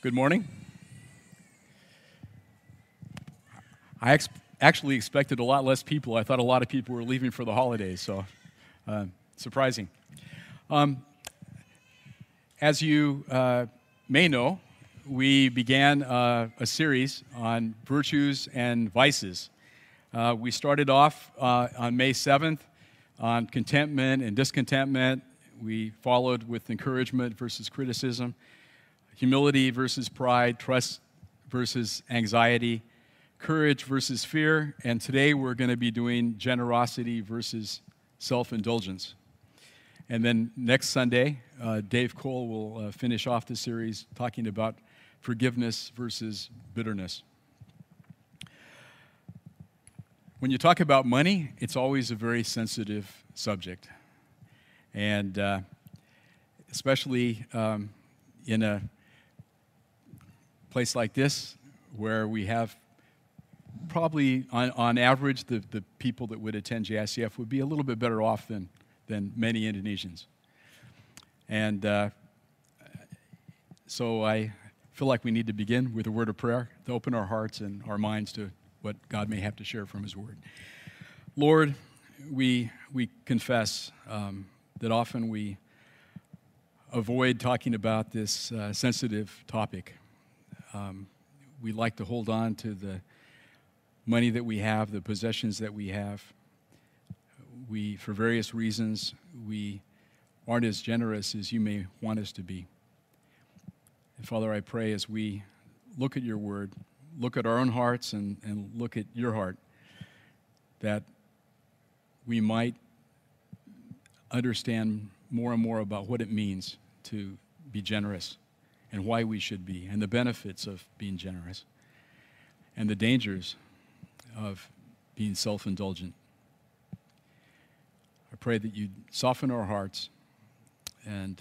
Good morning. I ex- actually expected a lot less people. I thought a lot of people were leaving for the holidays, so uh, surprising. Um, as you uh, may know, we began uh, a series on virtues and vices. Uh, we started off uh, on May 7th on contentment and discontentment. We followed with encouragement versus criticism humility versus pride, trust versus anxiety, courage versus fear, and today we're going to be doing generosity versus self indulgence. And then next Sunday, uh, Dave Cole will uh, finish off the series talking about forgiveness versus bitterness. When you talk about money, it's always a very sensitive subject. And uh, especially um, in a place like this, where we have probably on, on average the, the people that would attend JICF would be a little bit better off than, than many Indonesians. And uh, so I feel like we need to begin with a word of prayer to open our hearts and our minds to what God may have to share from His Word. Lord, we, we confess um, that often we avoid talking about this uh, sensitive topic. Um, we like to hold on to the money that we have, the possessions that we have. We, for various reasons, we aren't as generous as you may want us to be. And Father, I pray as we look at your word, look at our own hearts and, and look at your heart, that we might understand more and more about what it means to be generous and why we should be, and the benefits of being generous, and the dangers of being self indulgent. I pray that you soften our hearts and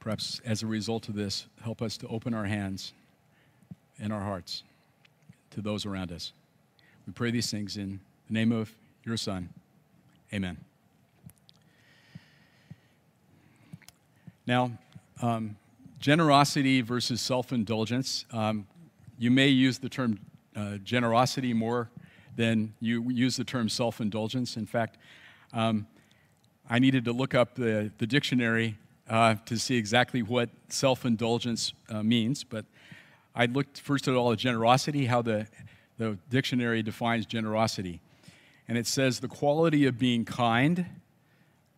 perhaps as a result of this, help us to open our hands and our hearts to those around us. We pray these things in the name of your Son. Amen. Now, um, generosity versus self indulgence. Um, you may use the term uh, generosity more than you use the term self indulgence. In fact, um, I needed to look up the, the dictionary uh, to see exactly what self indulgence uh, means, but I looked first at all at generosity, how the, the dictionary defines generosity. And it says the quality of being kind,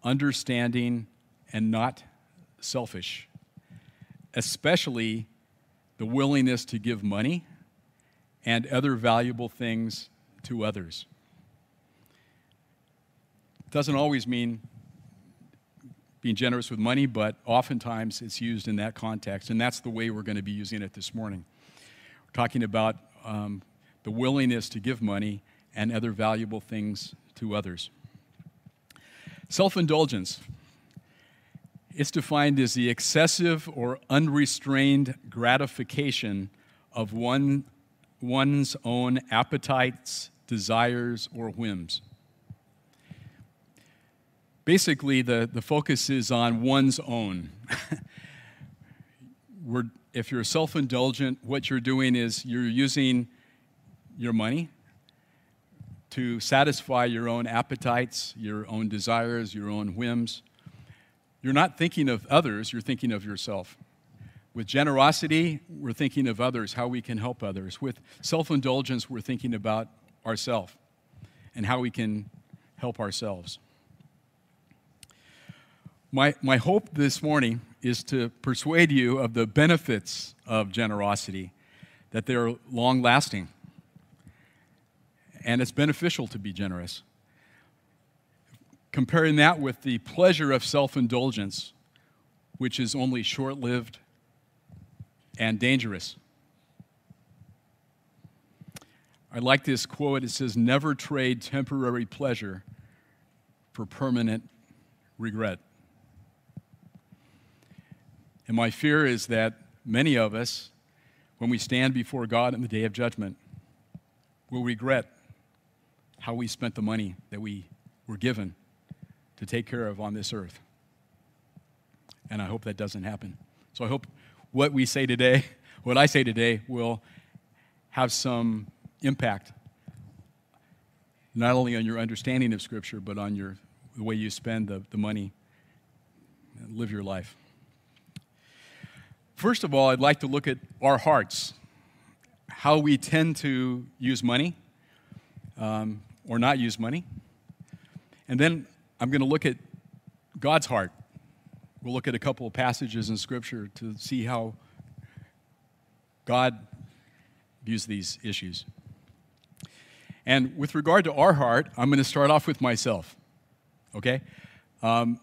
understanding, and not selfish especially the willingness to give money and other valuable things to others. Doesn't always mean being generous with money, but oftentimes it's used in that context, and that's the way we're going to be using it this morning. We're talking about um, the willingness to give money and other valuable things to others. Self indulgence. It's defined as the excessive or unrestrained gratification of one, one's own appetites, desires, or whims. Basically, the, the focus is on one's own. if you're self indulgent, what you're doing is you're using your money to satisfy your own appetites, your own desires, your own whims. You're not thinking of others, you're thinking of yourself. With generosity, we're thinking of others, how we can help others. With self indulgence, we're thinking about ourselves and how we can help ourselves. My, my hope this morning is to persuade you of the benefits of generosity, that they're long lasting, and it's beneficial to be generous comparing that with the pleasure of self indulgence, which is only short lived and dangerous. I like this quote. It says, Never trade temporary pleasure for permanent regret. And my fear is that many of us, when we stand before God in the day of judgment, will regret how we spent the money that we were given to take care of on this earth. And I hope that doesn't happen. So I hope what we say today what I say today will have some impact not only on your understanding of Scripture, but on your, the way you spend the, the money and live your life. First of all, I'd like to look at our hearts, how we tend to use money um, or not use money. And then I'm going to look at God's heart. We'll look at a couple of passages in Scripture to see how God views these issues. And with regard to our heart, I'm going to start off with myself, okay? Um,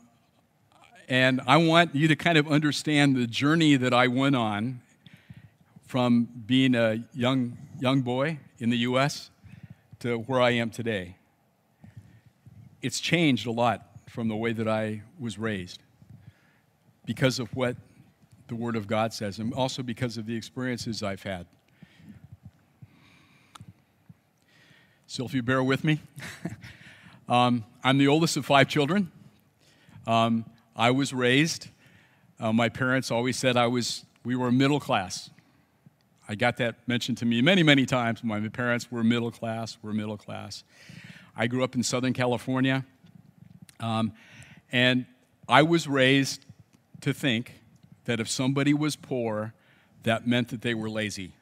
and I want you to kind of understand the journey that I went on from being a young, young boy in the U.S. to where I am today. It's changed a lot from the way that I was raised because of what the Word of God says, and also because of the experiences I've had. So, if you bear with me, um, I'm the oldest of five children. Um, I was raised, uh, my parents always said I was, we were middle class. I got that mentioned to me many, many times. My parents were middle class, were middle class. I grew up in Southern California, um, and I was raised to think that if somebody was poor, that meant that they were lazy.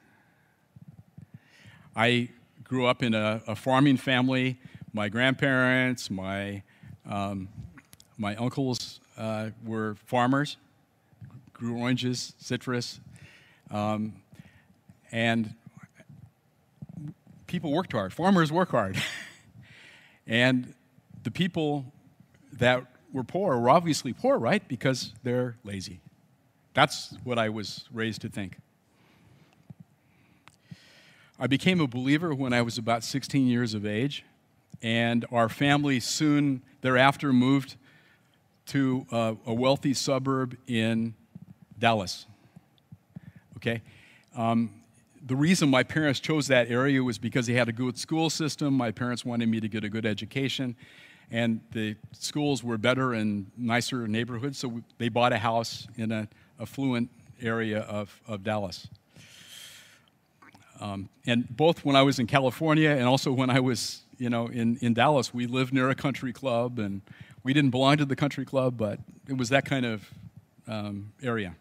I grew up in a, a farming family. My grandparents, my, um, my uncles uh, were farmers, grew oranges, citrus, um, and people worked hard. Farmers work hard. and the people that were poor were obviously poor, right? Because they're lazy. That's what I was raised to think. I became a believer when I was about 16 years of age, and our family soon thereafter moved to a, a wealthy suburb in Dallas. Okay? Um, the reason my parents chose that area was because they had a good school system. My parents wanted me to get a good education, and the schools were better and nicer neighborhoods, so they bought a house in an affluent area of, of Dallas. Um, and both when I was in California and also when I was, you know, in, in Dallas, we lived near a country club, and we didn't belong to the country club, but it was that kind of um, area.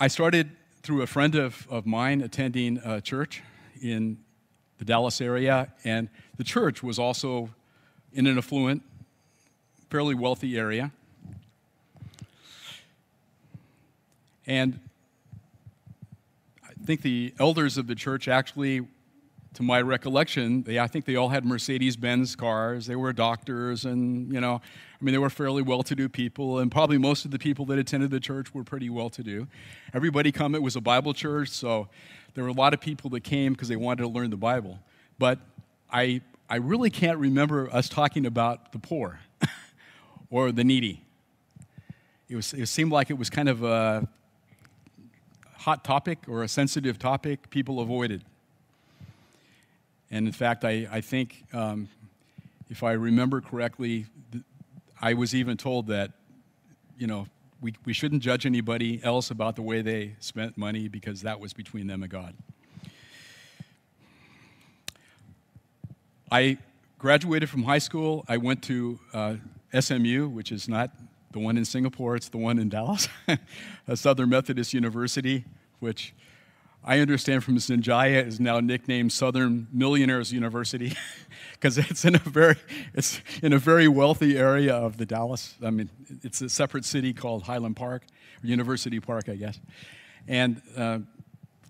I started through a friend of, of mine attending a church in the Dallas area, and the church was also in an affluent, fairly wealthy area. And I think the elders of the church actually, to my recollection, they, I think they all had Mercedes Benz cars. They were doctors, and, you know, I mean, they were fairly well to do people, and probably most of the people that attended the church were pretty well to do. Everybody come, it was a Bible church, so there were a lot of people that came because they wanted to learn the Bible. But I, I really can't remember us talking about the poor or the needy. It, was, it seemed like it was kind of a hot topic or a sensitive topic people avoided. And in fact, I, I think, um, if I remember correctly, I was even told that, you know, we, we shouldn't judge anybody else about the way they spent money because that was between them and God. I graduated from high school. I went to uh, SMU, which is not the one in Singapore, it's the one in Dallas, Southern Methodist University, which I understand from Sanjaya is now nicknamed Southern Millionaires University because it's in a very it's in a very wealthy area of the Dallas. I mean, it's a separate city called Highland Park, or University Park, I guess, and uh,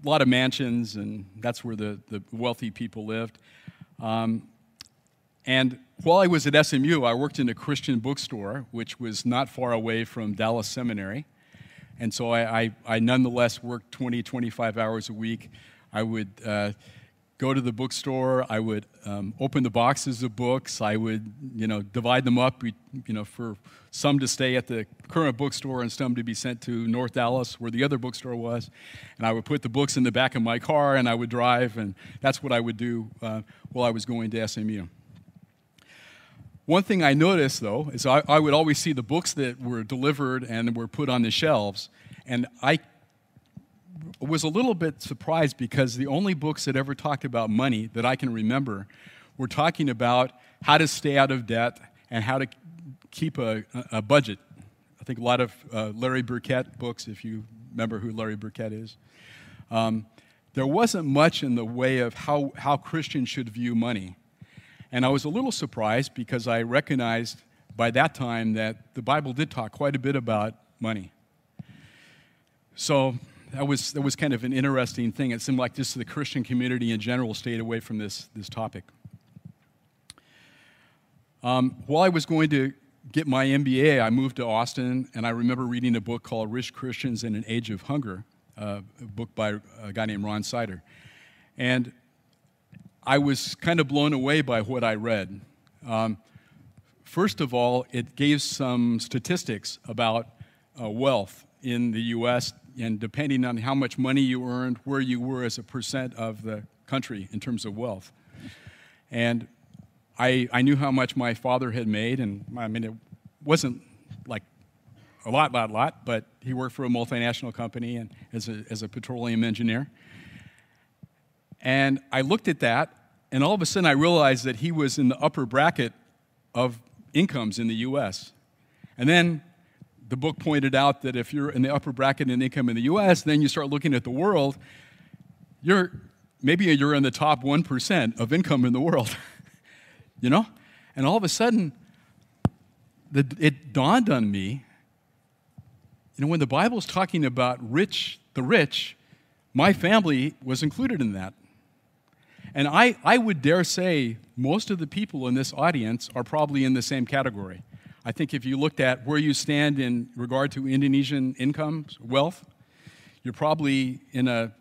a lot of mansions, and that's where the, the wealthy people lived. Um, and while I was at SMU, I worked in a Christian bookstore, which was not far away from Dallas Seminary. And so I, I, I nonetheless worked 20, 25 hours a week. I would uh, go to the bookstore. I would um, open the boxes of books. I would, you know, divide them up, you know, for some to stay at the current bookstore and some to be sent to North Dallas, where the other bookstore was. And I would put the books in the back of my car and I would drive, and that's what I would do uh, while I was going to SMU. One thing I noticed, though, is I, I, would always see the books that were delivered and were put on the shelves, and I was a little bit surprised because the only books that ever talked about money that I can remember were talking about how to stay out of debt and how to keep a, a budget. I think a lot of uh, Larry Burkett books, if you remember who Larry Burkett is. Um, there wasn't much in the way of how, how Christians should view money. And I was a little surprised because I recognized by that time that the Bible did talk quite a bit about money. So that was, that was kind of an interesting thing. It seemed like just the Christian community in general stayed away from this, this topic. Um, while I was going to get my MBA, I moved to Austin, and I remember reading a book called Rich Christians in an Age of Hunger, uh, a book by a guy named Ron Sider. And I was kind of blown away by what I read. Um, first of all, it gave some statistics about uh, wealth in the U.S., and depending on how much money you earned, where you were as a percent of the country in terms of wealth. And I, I knew how much my father had made, and I mean, it wasn't like a lot, lot, lot, but he worked for a multinational company and as a, as a petroleum engineer. And I looked at that, and all of a sudden I realized that he was in the upper bracket of incomes in the US. And then the book pointed out that if you're in the upper bracket in income in the US, then you start looking at the world, you're maybe you're in the top 1% of income in the world. you know? And all of a sudden, the, it dawned on me you know, when the Bible's talking about rich, the rich, my family was included in that. And I, I would dare say most of the people in this audience are probably in the same category. I think if you looked at where you stand in regard to Indonesian income, wealth, you're probably in a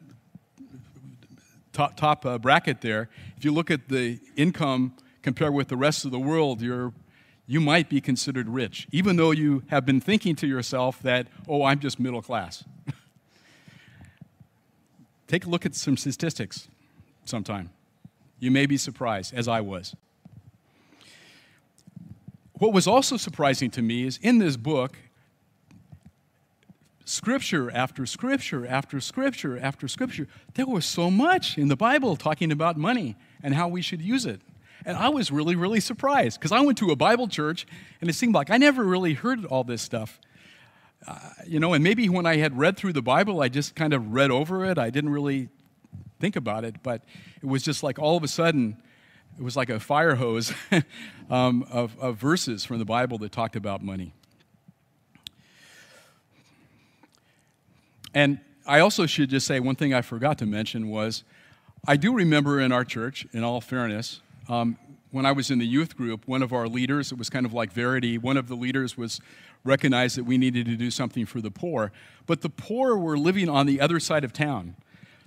top, top uh, bracket there. If you look at the income compared with the rest of the world, you're, you might be considered rich, even though you have been thinking to yourself that, oh, I'm just middle class. Take a look at some statistics sometime. You may be surprised, as I was. What was also surprising to me is in this book, scripture after scripture after scripture after scripture, there was so much in the Bible talking about money and how we should use it. And I was really, really surprised because I went to a Bible church and it seemed like I never really heard all this stuff. Uh, you know, and maybe when I had read through the Bible, I just kind of read over it. I didn't really think about it, but it was just like all of a sudden, it was like a fire hose um, of, of verses from the Bible that talked about money. And I also should just say one thing I forgot to mention was I do remember in our church, in all fairness, um, when I was in the youth group, one of our leaders, it was kind of like Verity, one of the leaders was recognized that we needed to do something for the poor. But the poor were living on the other side of town.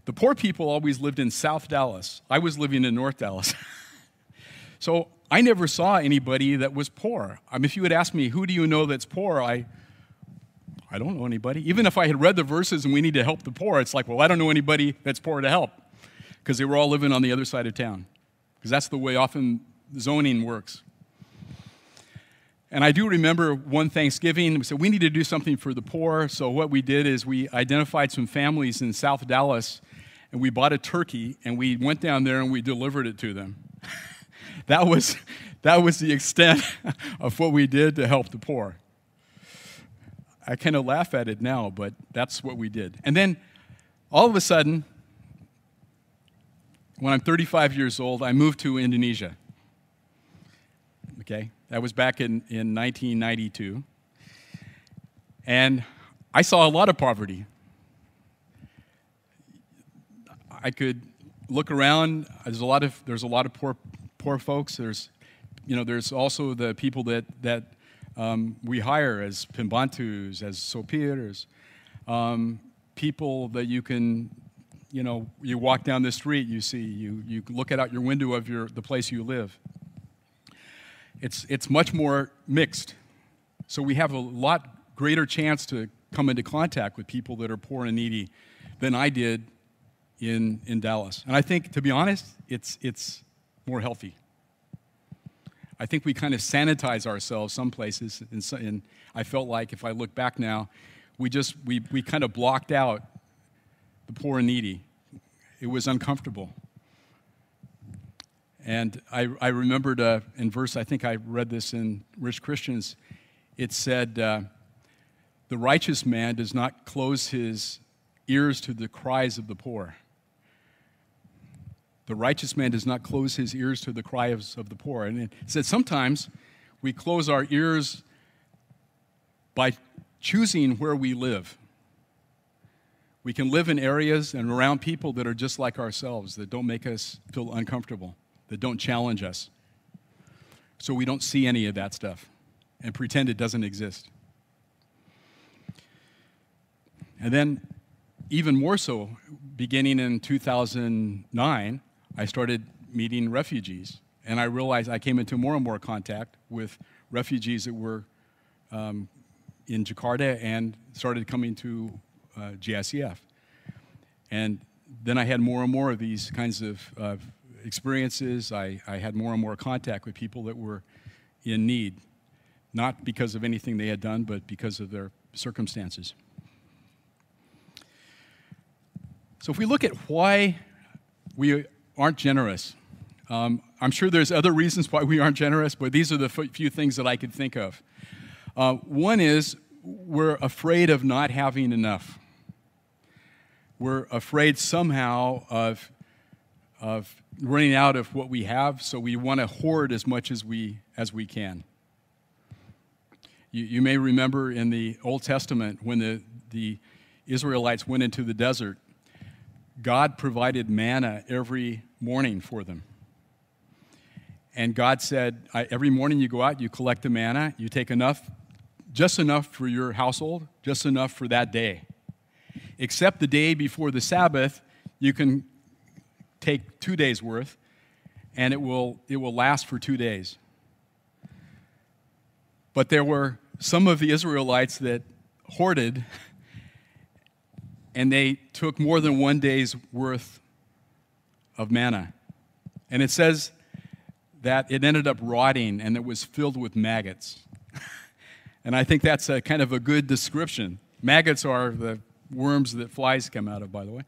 The poor people always lived in South Dallas. I was living in North Dallas. so I never saw anybody that was poor. I mean, if you had asked me, who do you know that's poor? I, I don't know anybody. Even if I had read the verses and we need to help the poor, it's like, well, I don't know anybody that's poor to help because they were all living on the other side of town. Because that's the way often zoning works. And I do remember one Thanksgiving, we said we need to do something for the poor. So what we did is we identified some families in South Dallas and we bought a turkey and we went down there and we delivered it to them. that, was, that was the extent of what we did to help the poor. I kind of laugh at it now, but that's what we did. And then all of a sudden, when I'm 35 years old, I moved to Indonesia. Okay, that was back in, in 1992. And I saw a lot of poverty. I could look around. There's a lot of there's a lot of poor poor folks. There's you know there's also the people that that um, we hire as pembantus, as sopirs, um, people that you can you know you walk down the street you see you you look out your window of your the place you live. It's it's much more mixed. So we have a lot greater chance to come into contact with people that are poor and needy than I did in, in Dallas. And I think, to be honest, it's, it's more healthy. I think we kind of sanitize ourselves some places. And, so, and I felt like if I look back now, we just, we, we kind of blocked out the poor and needy. It was uncomfortable. And I, I remembered uh, in verse, I think I read this in Rich Christians, it said, uh, The righteous man does not close his ears to the cries of the poor. The righteous man does not close his ears to the cries of the poor. And it said sometimes we close our ears by choosing where we live. We can live in areas and around people that are just like ourselves, that don't make us feel uncomfortable, that don't challenge us. So we don't see any of that stuff and pretend it doesn't exist. And then, even more so, beginning in 2009, I started meeting refugees. And I realized I came into more and more contact with refugees that were um, in Jakarta and started coming to uh, JICF. And then I had more and more of these kinds of uh, experiences. I, I had more and more contact with people that were in need, not because of anything they had done, but because of their circumstances. So if we look at why we aren't generous. Um, I'm sure there's other reasons why we aren't generous, but these are the few things that I could think of. Uh, one is we're afraid of not having enough. We're afraid somehow of, of running out of what we have, so we want to hoard as much as we, as we can. You, you may remember in the Old Testament when the, the Israelites went into the desert, God provided manna every morning for them. And God said, Every morning you go out, you collect the manna, you take enough, just enough for your household, just enough for that day. Except the day before the Sabbath, you can take two days' worth, and it will, it will last for two days. But there were some of the Israelites that hoarded and they took more than one day's worth of manna. And it says that it ended up rotting and it was filled with maggots. and I think that's a kind of a good description. Maggots are the worms that flies come out of, by the way.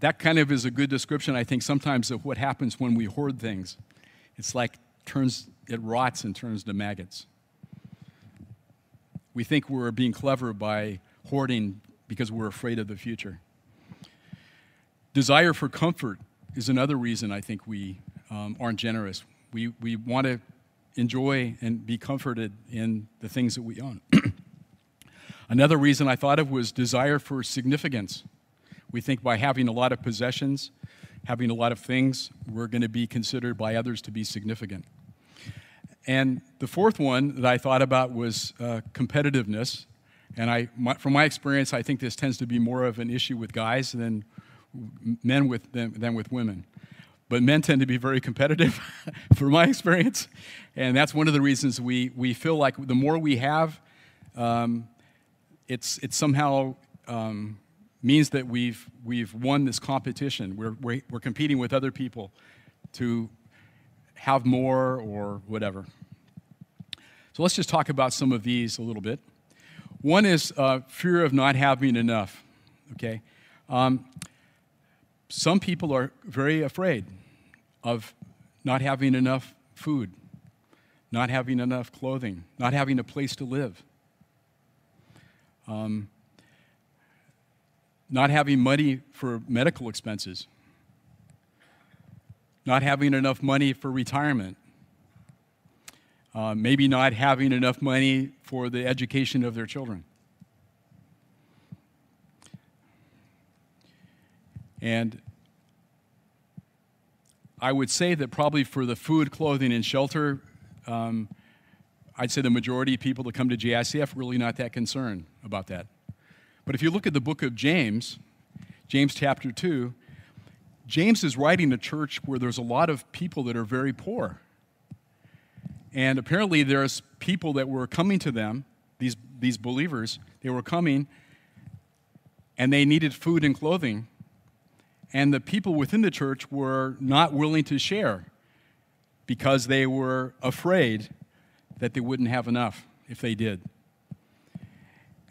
That kind of is a good description, I think, sometimes of what happens when we hoard things. It's like turns it rots and turns to maggots. We think we're being clever by hoarding because we're afraid of the future. Desire for comfort is another reason I think we um, aren't generous. We, we want to enjoy and be comforted in the things that we own. another reason I thought of was desire for significance. We think by having a lot of possessions, having a lot of things, we're going to be considered by others to be significant. And the fourth one that I thought about was uh, competitiveness. And I, my, from my experience, I think this tends to be more of an issue with guys than men with, than, than with women. But men tend to be very competitive, from my experience. And that's one of the reasons we, we feel like the more we have, um, it's, it somehow um, means that we've, we've won this competition. We're, we're, we're competing with other people to have more or whatever. So let's just talk about some of these a little bit. One is uh, fear of not having enough. Okay? Um, some people are very afraid of not having enough food, not having enough clothing, not having a place to live, um, not having money for medical expenses, not having enough money for retirement, uh, maybe not having enough money for the education of their children. And I would say that probably for the food, clothing, and shelter, um, I'd say the majority of people that come to JICF really not that concerned about that. But if you look at the book of James, James chapter 2, James is writing a church where there's a lot of people that are very poor. And apparently, there's people that were coming to them, these, these believers, they were coming and they needed food and clothing. And the people within the church were not willing to share because they were afraid that they wouldn't have enough if they did.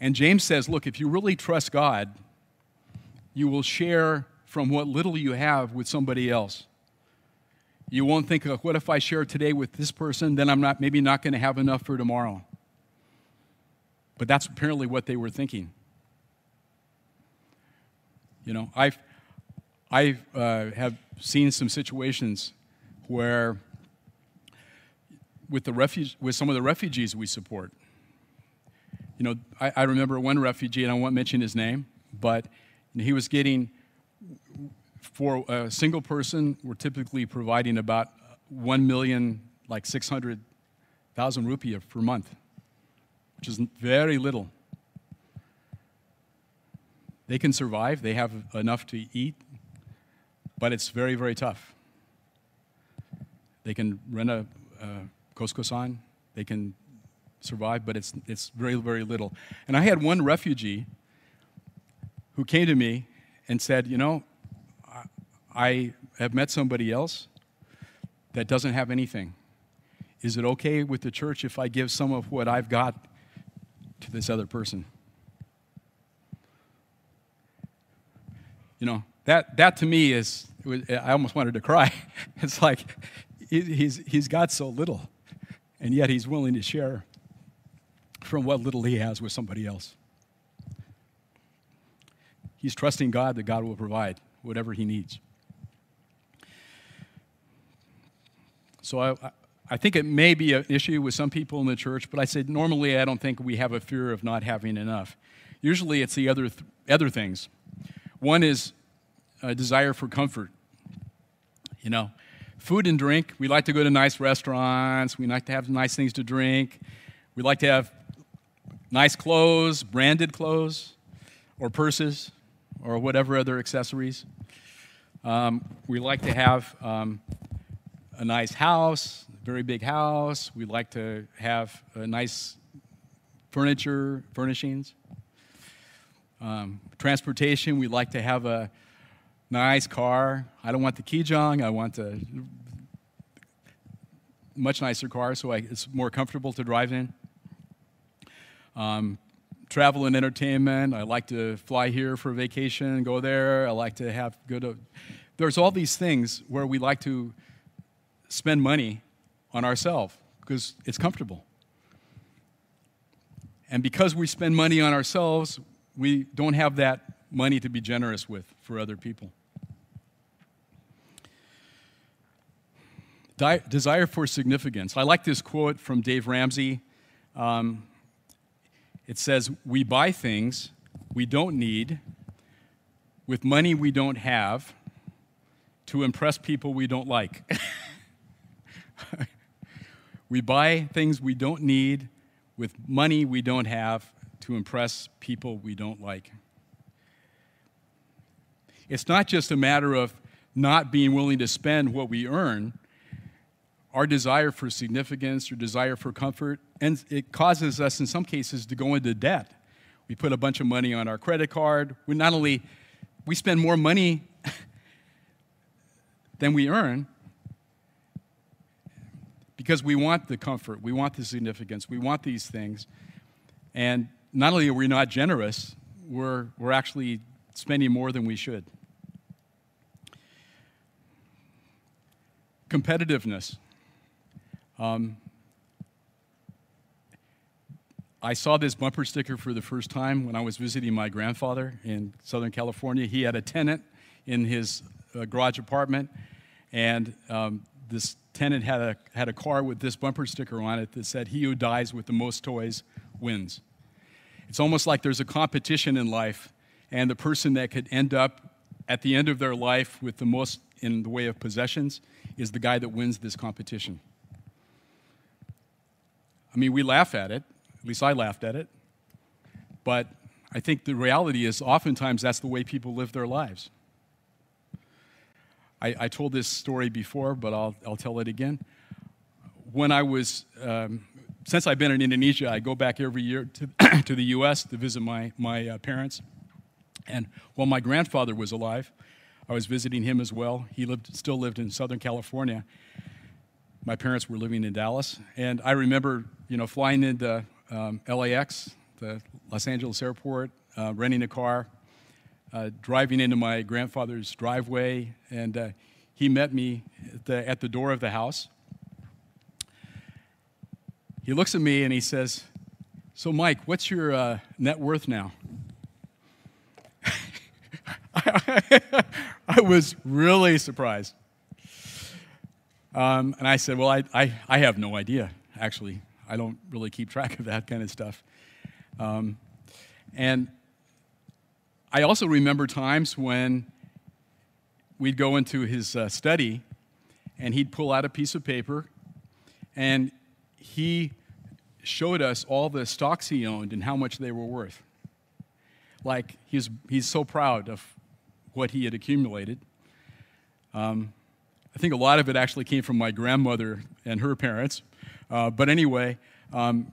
And James says, look, if you really trust God, you will share from what little you have with somebody else. You won't think, what if I share today with this person? Then I'm not, maybe not going to have enough for tomorrow. But that's apparently what they were thinking. You know, I've, I uh, have seen some situations where, with, the refuge, with some of the refugees we support, you know, I, I remember one refugee, and I won't mention his name, but he was getting, for a single person, we're typically providing about 1 million, like 600,000 rupiah per month, which is very little. They can survive, they have enough to eat, but it's very, very tough. They can rent a, a kos-kosan, they can survive, but it's, it's very, very little. And I had one refugee who came to me and said, You know, I have met somebody else that doesn't have anything. Is it okay with the church if I give some of what I've got to this other person? You know, that, that to me is, I almost wanted to cry. It's like he's, he's got so little, and yet he's willing to share from what little he has with somebody else. He's trusting God that God will provide whatever he needs. So I, I think it may be an issue with some people in the church, but I said normally I don't think we have a fear of not having enough. Usually it's the other, th- other things. One is a desire for comfort. You know, food and drink. We like to go to nice restaurants. We like to have nice things to drink. We like to have nice clothes, branded clothes, or purses, or whatever other accessories. Um, we like to have um, a nice house, a very big house. We like to have nice furniture, furnishings. Um, transportation, we like to have a nice car. I don't want the Kijang, I want a much nicer car so I, it's more comfortable to drive in. Um, travel and entertainment. I like to fly here for vacation, and go there. I like to have good. to. There's all these things where we like to spend money on ourselves because it's comfortable. And because we spend money on ourselves, we don't have that money to be generous with for other people. Desire for significance. I like this quote from Dave Ramsey. Um, it says, We buy things we don't need with money we don't have to impress people we don't like. we buy things we don't need with money we don't have to impress people we don't like. It's not just a matter of not being willing to spend what we earn, our desire for significance or desire for comfort, and it causes us in some cases to go into debt. We put a bunch of money on our credit card. We not only we spend more money than we earn because we want the comfort, we want the significance, we want these things. And not only are we not generous, we're, we're actually spending more than we should. Competitiveness. Um, I saw this bumper sticker for the first time when I was visiting my grandfather in Southern California. He had a tenant in his uh, garage apartment, and um, this tenant had a, had a car with this bumper sticker on it that said, He who dies with the most toys wins. It's almost like there's a competition in life, and the person that could end up at the end of their life with the most in the way of possessions is the guy that wins this competition. I mean, we laugh at it. At least I laughed at it. But I think the reality is oftentimes that's the way people live their lives. I, I told this story before, but I'll, I'll tell it again. When I was, um, since I've been in Indonesia, I go back every year to, to the U.S. to visit my, my uh, parents. And while my grandfather was alive, I was visiting him as well. He lived, still lived in Southern California. My parents were living in Dallas, and I remember, you know, flying into um, LAX, the Los Angeles airport, uh, renting a car, uh, driving into my grandfather's driveway, and uh, he met me at the, at the door of the house. He looks at me and he says, So, Mike, what's your uh, net worth now? I was really surprised. Um, and I said, Well, I, I, I have no idea, actually. I don't really keep track of that kind of stuff. Um, and I also remember times when we'd go into his uh, study and he'd pull out a piece of paper and he showed us all the stocks he owned and how much they were worth. Like he's, he's so proud of what he had accumulated. Um, I think a lot of it actually came from my grandmother and her parents. Uh, but anyway, um,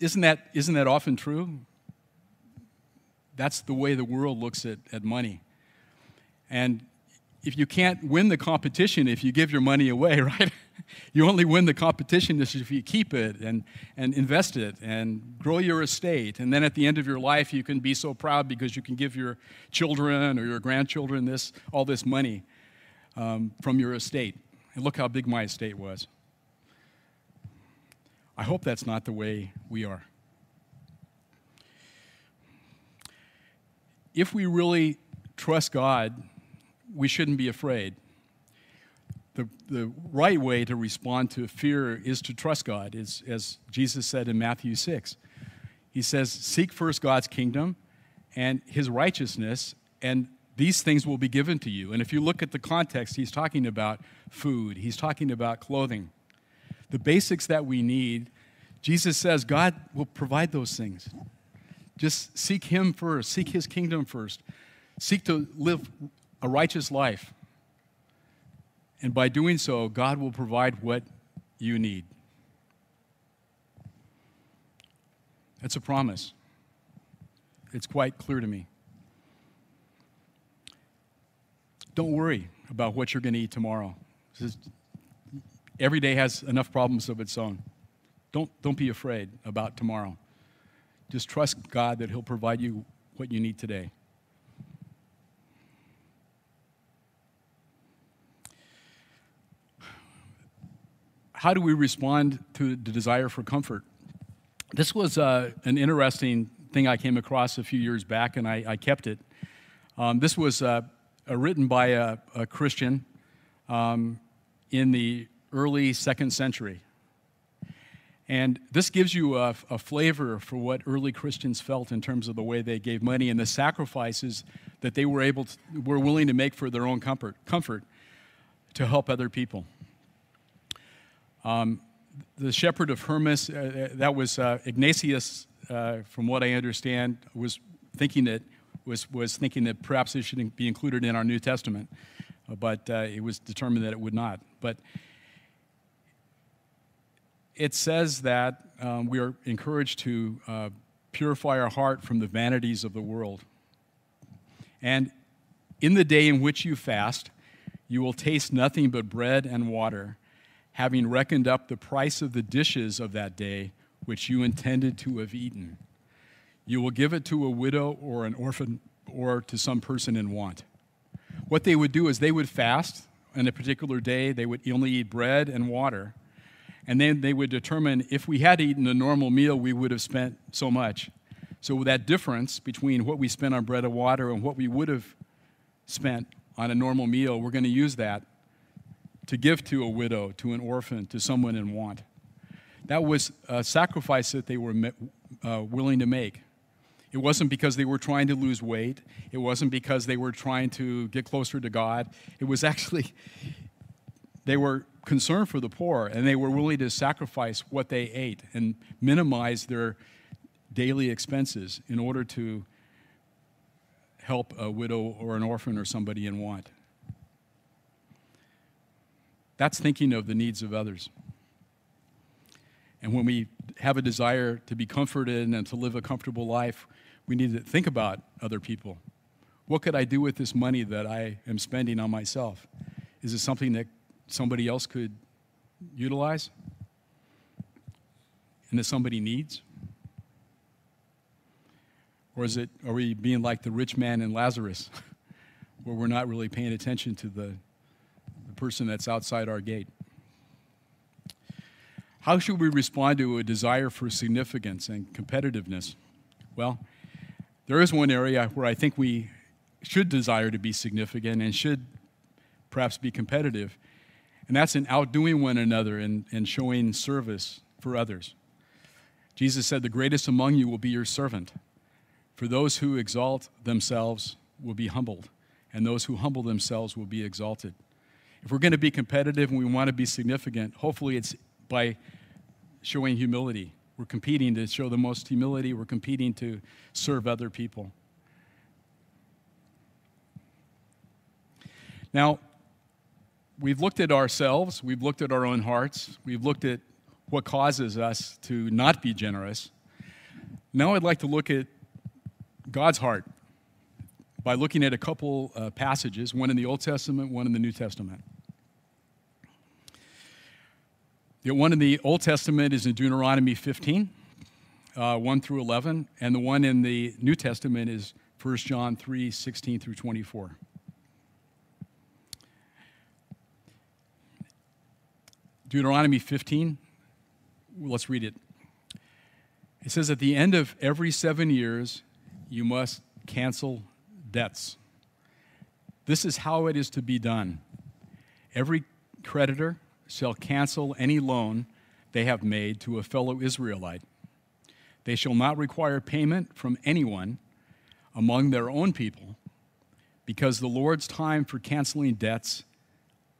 isn't, that, isn't that often true? That's the way the world looks at, at money. And if you can't win the competition if you give your money away, right? you only win the competition if you keep it and, and invest it and grow your estate. And then at the end of your life, you can be so proud because you can give your children or your grandchildren this, all this money um, from your estate. And look how big my estate was. I hope that's not the way we are. If we really trust God, we shouldn't be afraid. The, the right way to respond to fear is to trust God, as, as Jesus said in Matthew 6. He says, Seek first God's kingdom and his righteousness, and these things will be given to you. And if you look at the context, he's talking about food, he's talking about clothing. The basics that we need, Jesus says God will provide those things. Just seek him first, seek his kingdom first, seek to live a righteous life. And by doing so, God will provide what you need. That's a promise. It's quite clear to me. Don't worry about what you're going to eat tomorrow. Every day has enough problems of its own. Don't, don't be afraid about tomorrow. Just trust God that He'll provide you what you need today. How do we respond to the desire for comfort? This was uh, an interesting thing I came across a few years back, and I, I kept it. Um, this was uh, written by a, a Christian um, in the early second century. And this gives you a, a, flavor for what early Christians felt in terms of the way they gave money and the sacrifices that they were able to, were willing to make for their own comfort, comfort to help other people. Um, the shepherd of Hermas, uh, uh that was uh, Ignatius, uh, from what I understand, was thinking that was, was thinking that perhaps it should be included in our New Testament, but uh, it was determined that it would not. But it says that um, we are encouraged to uh, purify our heart from the vanities of the world. And in the day in which you fast, you will taste nothing but bread and water, having reckoned up the price of the dishes of that day which you intended to have eaten. You will give it to a widow or an orphan or to some person in want. What they would do is they would fast on a particular day, they would only eat bread and water, and then they would determine if we had eaten a normal meal, we would have spent so much. So, that difference between what we spent on bread and water and what we would have spent on a normal meal, we're going to use that to give to a widow, to an orphan, to someone in want. That was a sacrifice that they were uh, willing to make. It wasn't because they were trying to lose weight. It wasn't because they were trying to get closer to God. It was actually, they were concerned for the poor and they were willing to sacrifice what they ate and minimize their daily expenses in order to help a widow or an orphan or somebody in want. That's thinking of the needs of others. And when we have a desire to be comforted and to live a comfortable life, we need to think about other people. What could I do with this money that I am spending on myself? Is it something that somebody else could utilize and that somebody needs? Or is it, are we being like the rich man and Lazarus, where we're not really paying attention to the, the person that's outside our gate? How should we respond to a desire for significance and competitiveness? Well, there is one area where I think we should desire to be significant and should perhaps be competitive, and that's in outdoing one another and, and showing service for others. Jesus said, The greatest among you will be your servant. For those who exalt themselves will be humbled, and those who humble themselves will be exalted. If we're going to be competitive and we want to be significant, hopefully it's by showing humility. We're competing to show the most humility, we're competing to serve other people. Now, we've looked at ourselves, we've looked at our own hearts, we've looked at what causes us to not be generous. Now, I'd like to look at God's heart by looking at a couple uh, passages, one in the Old Testament, one in the New Testament. The one in the Old Testament is in Deuteronomy 15, uh, 1 through 11, and the one in the New Testament is 1 John 3, 16 through 24. Deuteronomy 15, let's read it. It says, At the end of every seven years, you must cancel debts. This is how it is to be done. Every creditor shall cancel any loan they have made to a fellow Israelite. They shall not require payment from anyone among their own people, because the Lord's time for canceling debts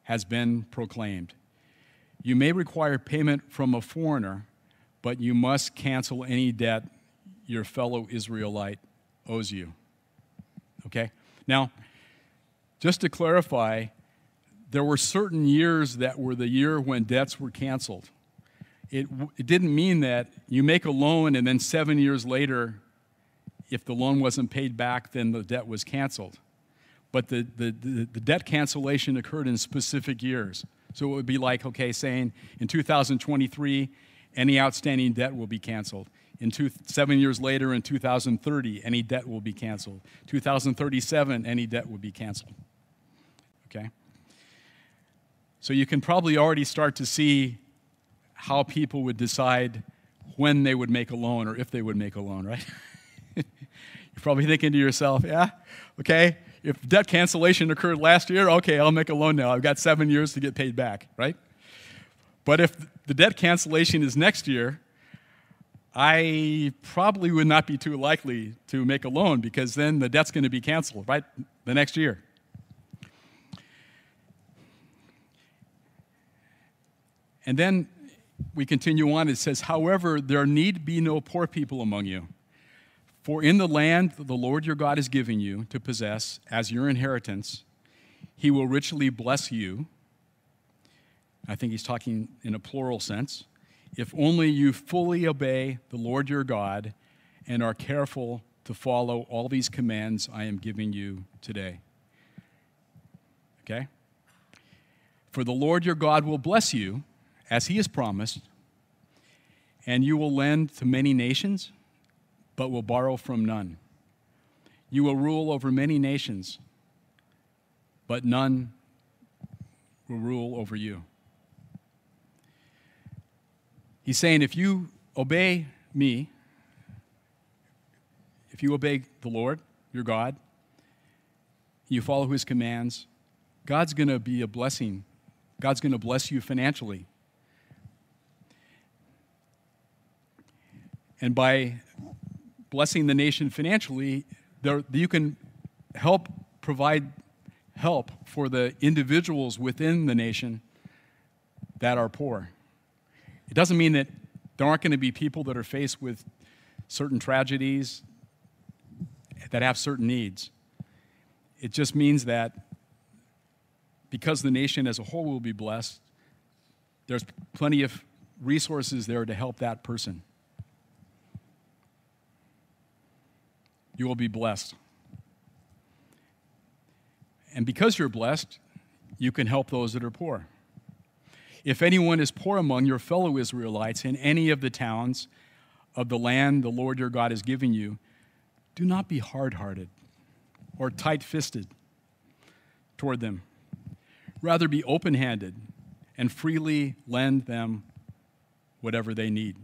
has been proclaimed. You may require payment from a foreigner, but you must cancel any debt your fellow Israelite owes you. Okay? Now, just to clarify, there were certain years that were the year when debts were canceled. It, it didn't mean that you make a loan and then seven years later, if the loan wasn't paid back, then the debt was canceled. But the, the, the, the debt cancellation occurred in specific years. So it would be like, okay, saying in 2023, any outstanding debt will be canceled. In two, seven years later, in 2030, any debt will be canceled. 2037, any debt will be canceled. Okay? So you can probably already start to see how people would decide when they would make a loan or if they would make a loan, right? You're probably thinking to yourself, yeah, okay, if debt cancellation occurred last year, okay, I'll make a loan now. I've got seven years to get paid back, right? But if the debt cancellation is next year, I probably would not be too likely to make a loan because then the debt's going to be canceled, right? The next year. And then we continue on. It says, However, there need be no poor people among you. For in the land the Lord your God is giving you to possess as your inheritance, he will richly bless you. I think he's talking in a plural sense if only you fully obey the Lord your God and are careful to follow all these commands I am giving you today. Okay? For the Lord your God will bless you, as he has promised, and you will lend to many nations, but will borrow from none. You will rule over many nations, but none will rule over you. He's saying, if you obey me, if you obey the Lord, your God, you follow his commands, God's going to be a blessing. God's going to bless you financially. And by blessing the nation financially, you can help provide help for the individuals within the nation that are poor. It doesn't mean that there aren't going to be people that are faced with certain tragedies that have certain needs. It just means that because the nation as a whole will be blessed, there's plenty of resources there to help that person. You will be blessed. And because you're blessed, you can help those that are poor. If anyone is poor among your fellow Israelites in any of the towns of the land the Lord your God is giving you, do not be hard hearted or tight fisted toward them. Rather, be open handed and freely lend them whatever they need.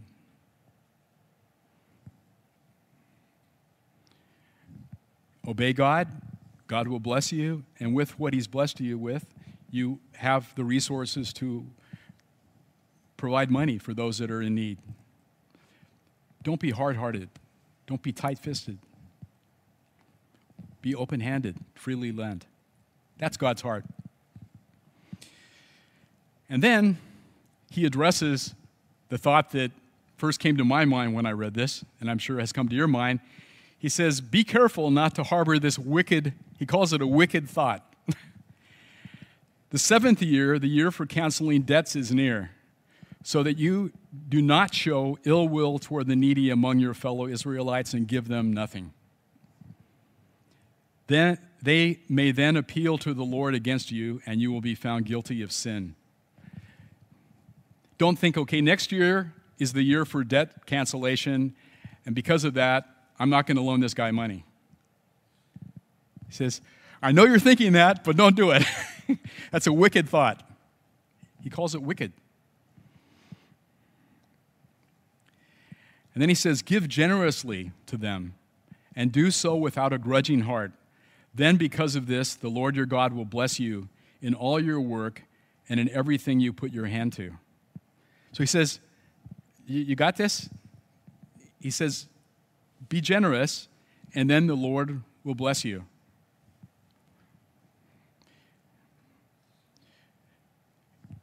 Obey God, God will bless you, and with what He's blessed you with, you have the resources to provide money for those that are in need. Don't be hard hearted, don't be tight fisted. Be open handed, freely lend. That's God's heart. And then he addresses the thought that first came to my mind when I read this, and I'm sure has come to your mind. He says, Be careful not to harbor this wicked, he calls it a wicked thought. the seventh year, the year for canceling debts, is near, so that you do not show ill will toward the needy among your fellow Israelites and give them nothing. Then they may then appeal to the Lord against you, and you will be found guilty of sin. Don't think, okay, next year is the year for debt cancellation, and because of that, I'm not going to loan this guy money. He says, I know you're thinking that, but don't do it. That's a wicked thought. He calls it wicked. And then he says, Give generously to them, and do so without a grudging heart. Then, because of this, the Lord your God will bless you in all your work and in everything you put your hand to. So he says, You got this? He says, Be generous, and then the Lord will bless you.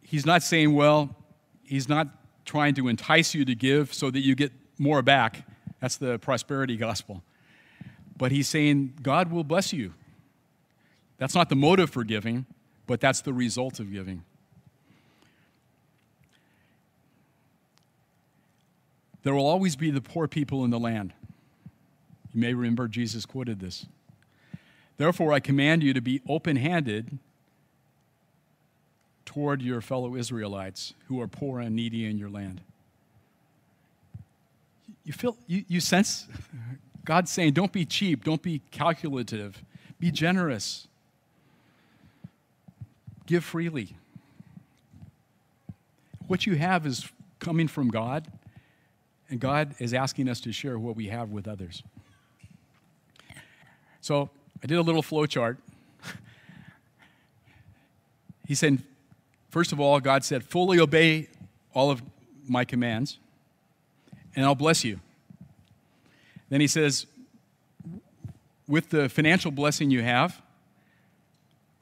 He's not saying, Well, he's not trying to entice you to give so that you get more back. That's the prosperity gospel. But he's saying, God will bless you. That's not the motive for giving, but that's the result of giving. There will always be the poor people in the land. You may remember Jesus quoted this. Therefore, I command you to be open handed toward your fellow Israelites who are poor and needy in your land. You feel, you, you sense God saying, don't be cheap, don't be calculative, be generous, give freely. What you have is coming from God, and God is asking us to share what we have with others. So I did a little flow chart. he said, first of all, God said, fully obey all of my commands, and I'll bless you. Then he says, with the financial blessing you have,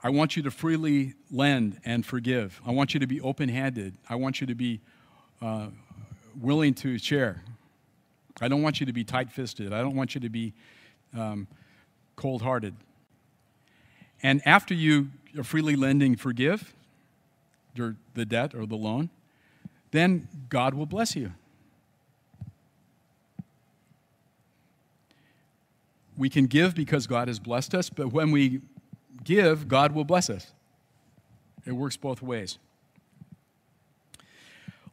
I want you to freely lend and forgive. I want you to be open handed. I want you to be uh, willing to share. I don't want you to be tight fisted. I don't want you to be um, cold hearted. And after you are freely lending, forgive your, the debt or the loan, then God will bless you. We can give because God has blessed us, but when we give, God will bless us. It works both ways.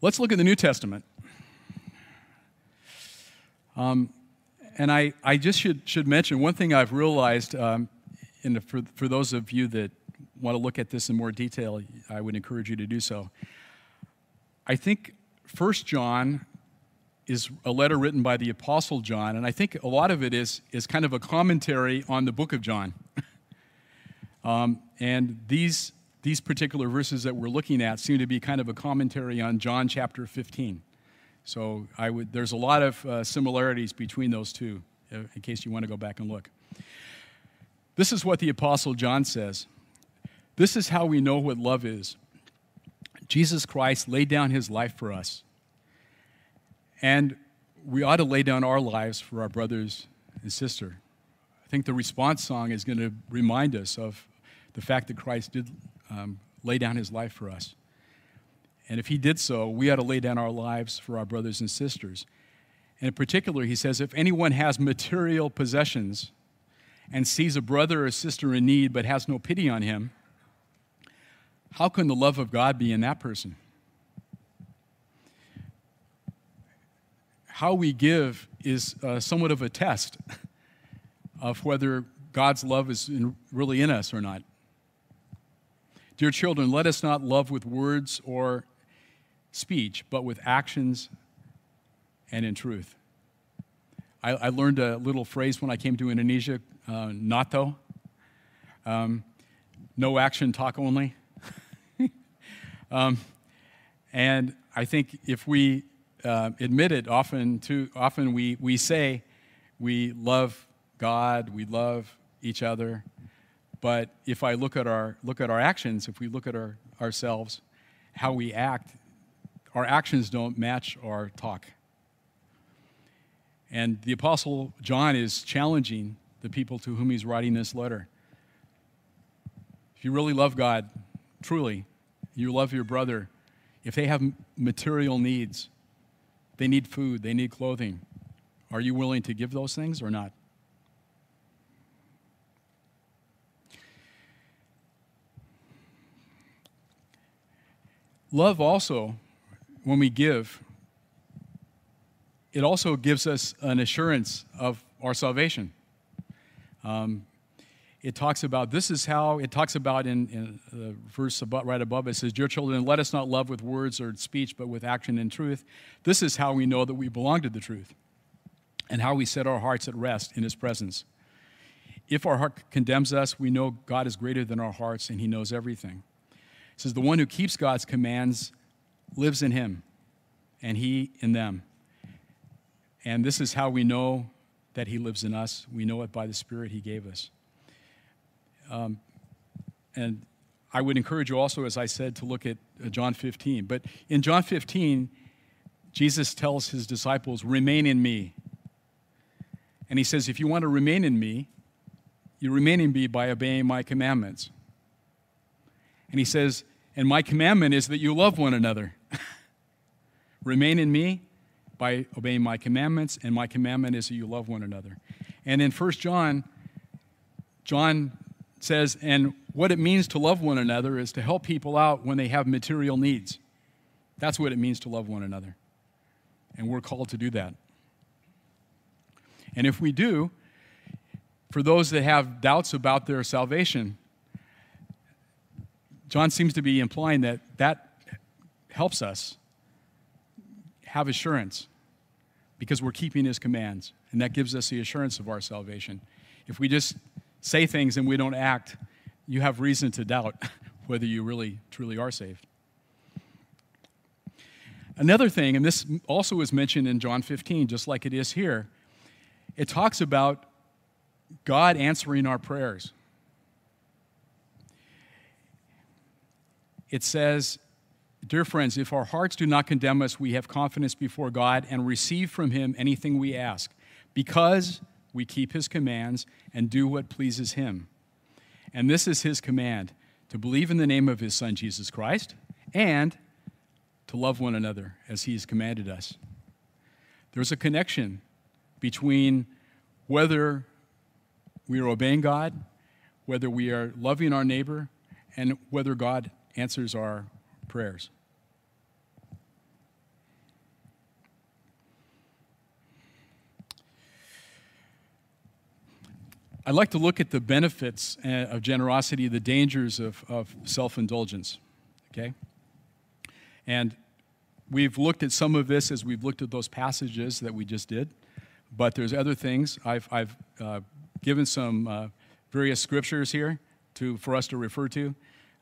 Let's look at the New Testament. Um, and I, I just should, should mention one thing I've realized um, the, for, for those of you that want to look at this in more detail, I would encourage you to do so. I think First John is a letter written by the Apostle John, and I think a lot of it is, is kind of a commentary on the book of John. um, and these, these particular verses that we're looking at seem to be kind of a commentary on John chapter 15. So I would, there's a lot of uh, similarities between those two, uh, in case you want to go back and look. This is what the Apostle John says. This is how we know what love is. Jesus Christ laid down his life for us and we ought to lay down our lives for our brothers and sister. I think the response song is going to remind us of the fact that Christ did um, lay down his life for us. And if he did so, we ought to lay down our lives for our brothers and sisters. And in particular, he says if anyone has material possessions and sees a brother or sister in need but has no pity on him, how can the love of God be in that person? How we give is uh, somewhat of a test of whether God's love is in, really in us or not. Dear children, let us not love with words or speech, but with actions and in truth. I, I learned a little phrase when I came to Indonesia, uh, NATO. Um, no action, talk only. um, and I think if we uh, admit it, often too often we, we say we love God, we love each other, but if I look at our look at our actions, if we look at our, ourselves, how we act, our actions don't match our talk. And the Apostle John is challenging the people to whom he's writing this letter. If you really love God, truly, you love your brother, if they have material needs, they need food, they need clothing, are you willing to give those things or not? Love also, when we give, it also gives us an assurance of our salvation. Um, it talks about this is how it talks about in, in the verse above, right above it says dear children let us not love with words or speech but with action and truth. This is how we know that we belong to the truth and how we set our hearts at rest in his presence. If our heart condemns us we know god is greater than our hearts and he knows everything. It says the one who keeps god's commands lives in him and he in them and this is how we know that He lives in us. We know it by the Spirit He gave us. Um, and I would encourage you also, as I said, to look at uh, John 15. But in John 15, Jesus tells his disciples, Remain in me. And he says, If you want to remain in me, you remain in me by obeying my commandments. And he says, And my commandment is that you love one another. remain in me, by obeying my commandments, and my commandment is that you love one another. And in 1 John, John says, and what it means to love one another is to help people out when they have material needs. That's what it means to love one another. And we're called to do that. And if we do, for those that have doubts about their salvation, John seems to be implying that that helps us have assurance because we're keeping his commands. And that gives us the assurance of our salvation. If we just say things and we don't act, you have reason to doubt whether you really, truly are saved. Another thing, and this also is mentioned in John 15, just like it is here, it talks about God answering our prayers. It says, Dear friends, if our hearts do not condemn us, we have confidence before God and receive from Him anything we ask, because we keep His commands and do what pleases Him. And this is His command to believe in the name of His Son, Jesus Christ, and to love one another as He has commanded us. There's a connection between whether we are obeying God, whether we are loving our neighbor, and whether God answers our prayers. I'd like to look at the benefits uh, of generosity, the dangers of, of self indulgence. Okay? And we've looked at some of this as we've looked at those passages that we just did, but there's other things. I've, I've uh, given some uh, various scriptures here to, for us to refer to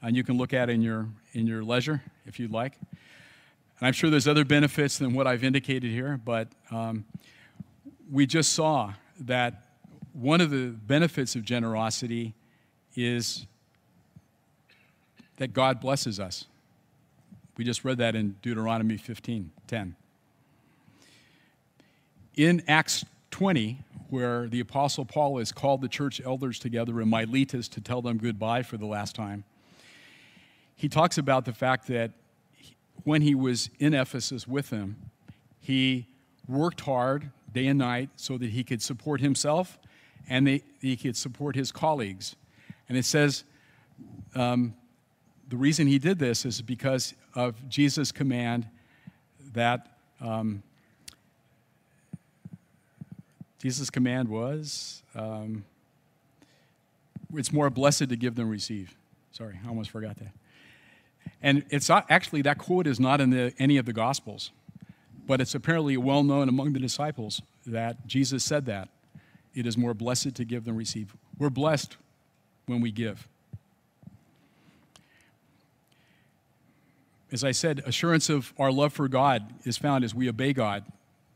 and you can look at in your, in your leisure if you'd like. And I'm sure there's other benefits than what I've indicated here, but um, we just saw that one of the benefits of generosity is that God blesses us. We just read that in Deuteronomy 15 10. In Acts 20, where the Apostle Paul has called the church elders together in Miletus to tell them goodbye for the last time, he talks about the fact that when he was in Ephesus with them, he worked hard day and night so that he could support himself and they, he could support his colleagues. And it says um, the reason he did this is because of Jesus' command that um, Jesus' command was um, it's more blessed to give than receive. Sorry, I almost forgot that. And it's actually, that quote is not in the, any of the Gospels, but it's apparently well known among the disciples that Jesus said that. It is more blessed to give than receive. We're blessed when we give. As I said, assurance of our love for God is found as we obey God.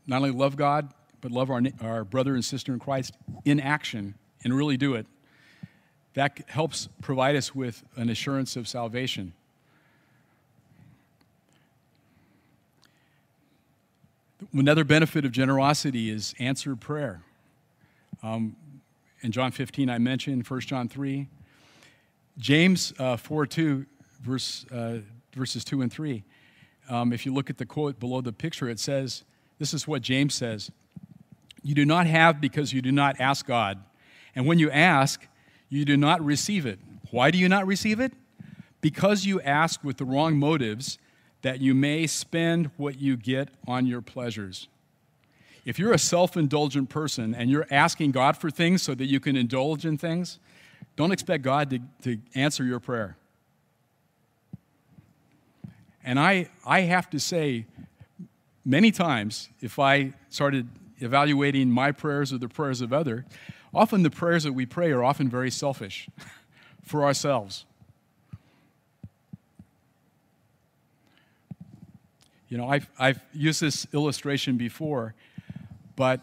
Not only love God, but love our, our brother and sister in Christ in action and really do it. That helps provide us with an assurance of salvation. Another benefit of generosity is answered prayer. Um, in John 15, I mentioned 1 John 3. James uh, 4 2, verse, uh, verses 2 and 3. Um, if you look at the quote below the picture, it says, This is what James says You do not have because you do not ask God. And when you ask, you do not receive it. Why do you not receive it? Because you ask with the wrong motives, that you may spend what you get on your pleasures. If you're a self indulgent person and you're asking God for things so that you can indulge in things, don't expect God to, to answer your prayer. And I, I have to say, many times, if I started evaluating my prayers or the prayers of others, often the prayers that we pray are often very selfish for ourselves. You know, I've, I've used this illustration before, but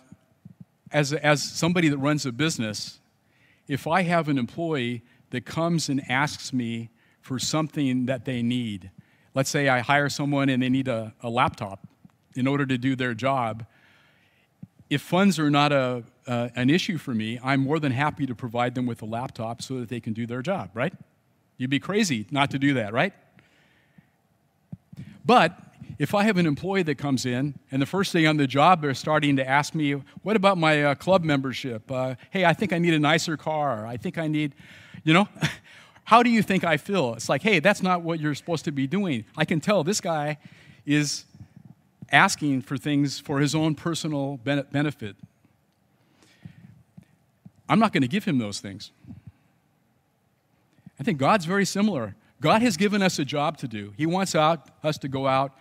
as, as somebody that runs a business, if I have an employee that comes and asks me for something that they need, let's say I hire someone and they need a, a laptop in order to do their job, if funds are not a, an issue for me, I'm more than happy to provide them with a laptop so that they can do their job, right? You'd be crazy not to do that, right? But if I have an employee that comes in and the first day on the job they're starting to ask me, what about my uh, club membership? Uh, hey, I think I need a nicer car. I think I need, you know, how do you think I feel? It's like, hey, that's not what you're supposed to be doing. I can tell this guy is asking for things for his own personal benefit. I'm not going to give him those things. I think God's very similar. God has given us a job to do. He wants out, us to go out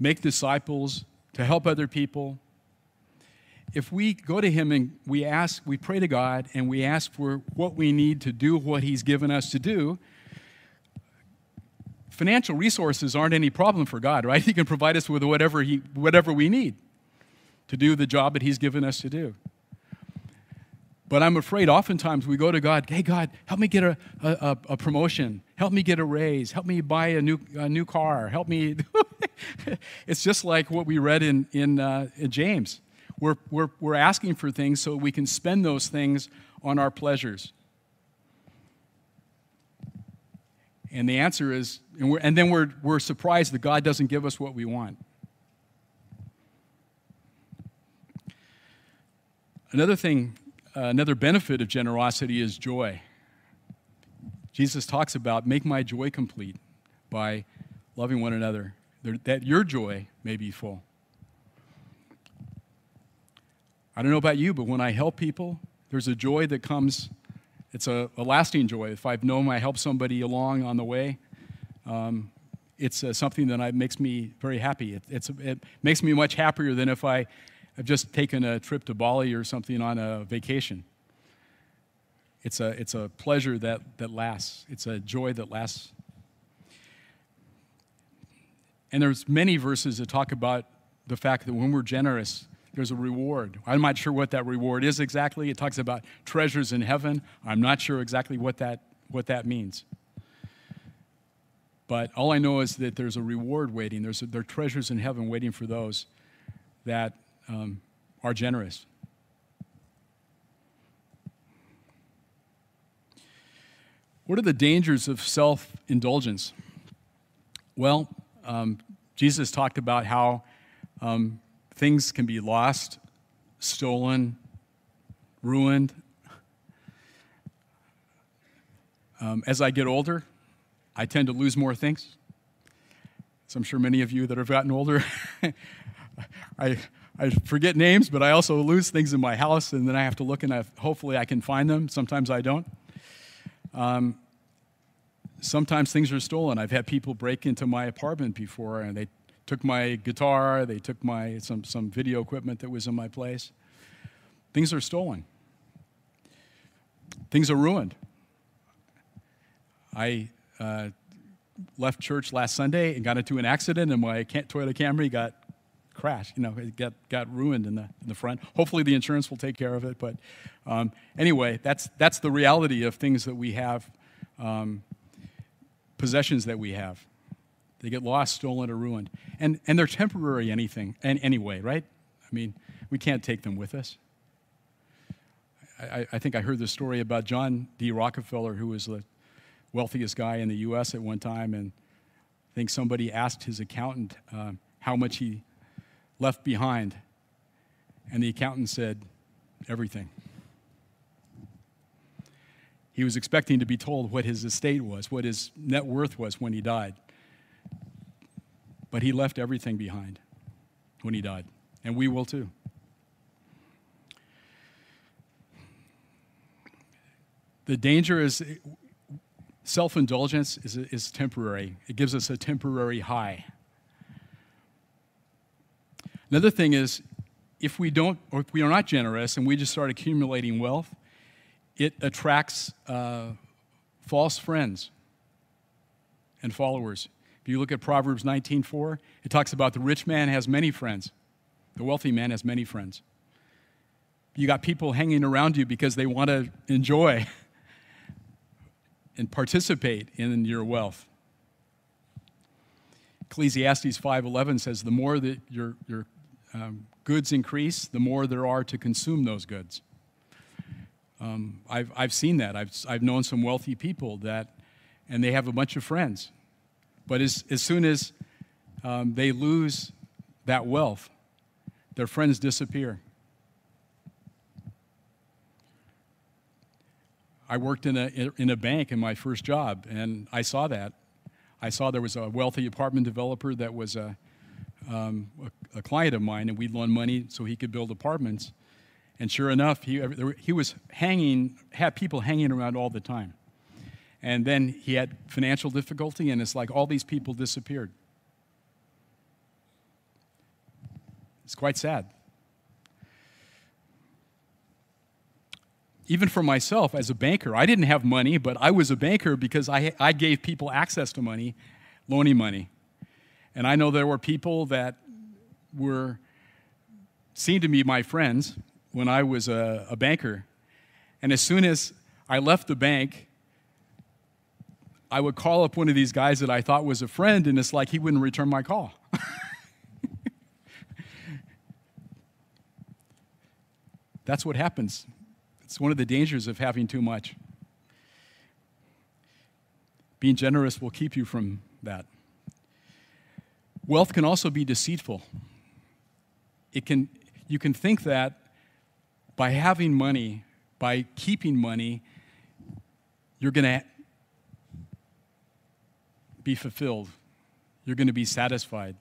make disciples, to help other people. If we go to Him and we ask, we pray to God and we ask for what we need to do what He's given us to do, financial resources aren't any problem for God, right? He can provide us with whatever, he, whatever we need to do the job that He's given us to do. But I'm afraid oftentimes we go to God, hey, God, help me get a, a, a promotion. Help me get a raise. Help me buy a new, a new car. Help me. it's just like what we read in, in, uh, in James. We're, we're, we're asking for things so we can spend those things on our pleasures. And the answer is, and, and then we're, we're surprised that God doesn't give us what we want. Another thing another benefit of generosity is joy. Jesus talks about make my joy complete by loving one another, that your joy may be full. I don't know about you, but when I help people, there's a joy that comes. It's a, a lasting joy. If I've known I help somebody along on the way, um, it's uh, something that makes me very happy. It, it makes me much happier than if I have just taken a trip to Bali or something on a vacation. It's a, it's a pleasure that, that lasts. It's a joy that lasts. And there's many verses that talk about the fact that when we're generous, there's a reward. I'm not sure what that reward is exactly. It talks about treasures in heaven. I'm not sure exactly what that, what that means. But all I know is that there's a reward waiting. There's a, there are treasures in heaven waiting for those that um, are generous. What are the dangers of self indulgence? Well, um, Jesus talked about how um, things can be lost, stolen, ruined. Um, as I get older, I tend to lose more things. So I'm sure many of you that have gotten older, I, I forget names, but I also lose things in my house, and then I have to look and I, hopefully I can find them. Sometimes I don't. Um, sometimes things are stolen. I've had people break into my apartment before, and they took my guitar, they took my some some video equipment that was in my place. Things are stolen. Things are ruined. I uh, left church last Sunday and got into an accident, and my Toyota Camry got crashed. You know, it got, got ruined in the, in the front. Hopefully, the insurance will take care of it. But um, anyway, that's, that's the reality of things that we have, um, possessions that we have. They get lost, stolen, or ruined. And, and they're temporary anything, and anyway, right? I mean, we can't take them with us. I, I think I heard the story about John D. Rockefeller, who was the wealthiest guy in the U.S. at one time, and I think somebody asked his accountant uh, how much he left behind, and the accountant said, everything. He was expecting to be told what his estate was, what his net worth was when he died. But he left everything behind when he died, and we will too. The danger is self indulgence is, is temporary, it gives us a temporary high. Another thing is, if we don't, or if we are not generous and we just start accumulating wealth, it attracts uh, false friends and followers. If you look at Proverbs 19:4, it talks about the rich man has many friends, the wealthy man has many friends. You got people hanging around you because they want to enjoy and participate in your wealth. Ecclesiastes 5:11 says, "The more that your your um, goods increase, the more there are to consume those goods. Um, I've, I've seen that. I've, I've known some wealthy people that, and they have a bunch of friends. But as, as soon as um, they lose that wealth, their friends disappear. I worked in a, in a bank in my first job, and I saw that. I saw there was a wealthy apartment developer that was a, um, a, a, client of mine, and we'd loan money so he could build apartments. And sure enough, he, he was hanging, had people hanging around all the time. And then he had financial difficulty, and it's like all these people disappeared. It's quite sad. Even for myself as a banker, I didn't have money, but I was a banker because I, I gave people access to money, loaning money. And I know there were people that were seen to be my friends when I was a, a banker. And as soon as I left the bank, I would call up one of these guys that I thought was a friend, and it's like he wouldn't return my call. That's what happens. It's one of the dangers of having too much. Being generous will keep you from that. Wealth can also be deceitful. It can, you can think that by having money, by keeping money, you're going to be fulfilled. You're going to be satisfied.